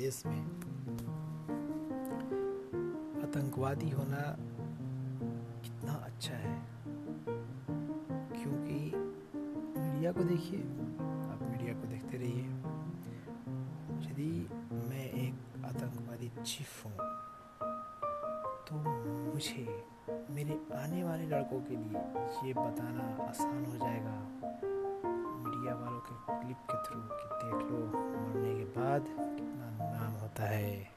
देश में आतंकवादी होना कितना अच्छा है। क्योंकि मीडिया को देखिए, आप मीडिया को देखते रहिए। यदि मैं एक आतंकवादी चीफ हूँ तो मुझे मेरे आने वाले लड़कों के लिए ये बताना आसान हो जाएगा। मीडिया वालों के क्लिप के थ्रू कि देख लो, मरने के बाद कितना नाम होता है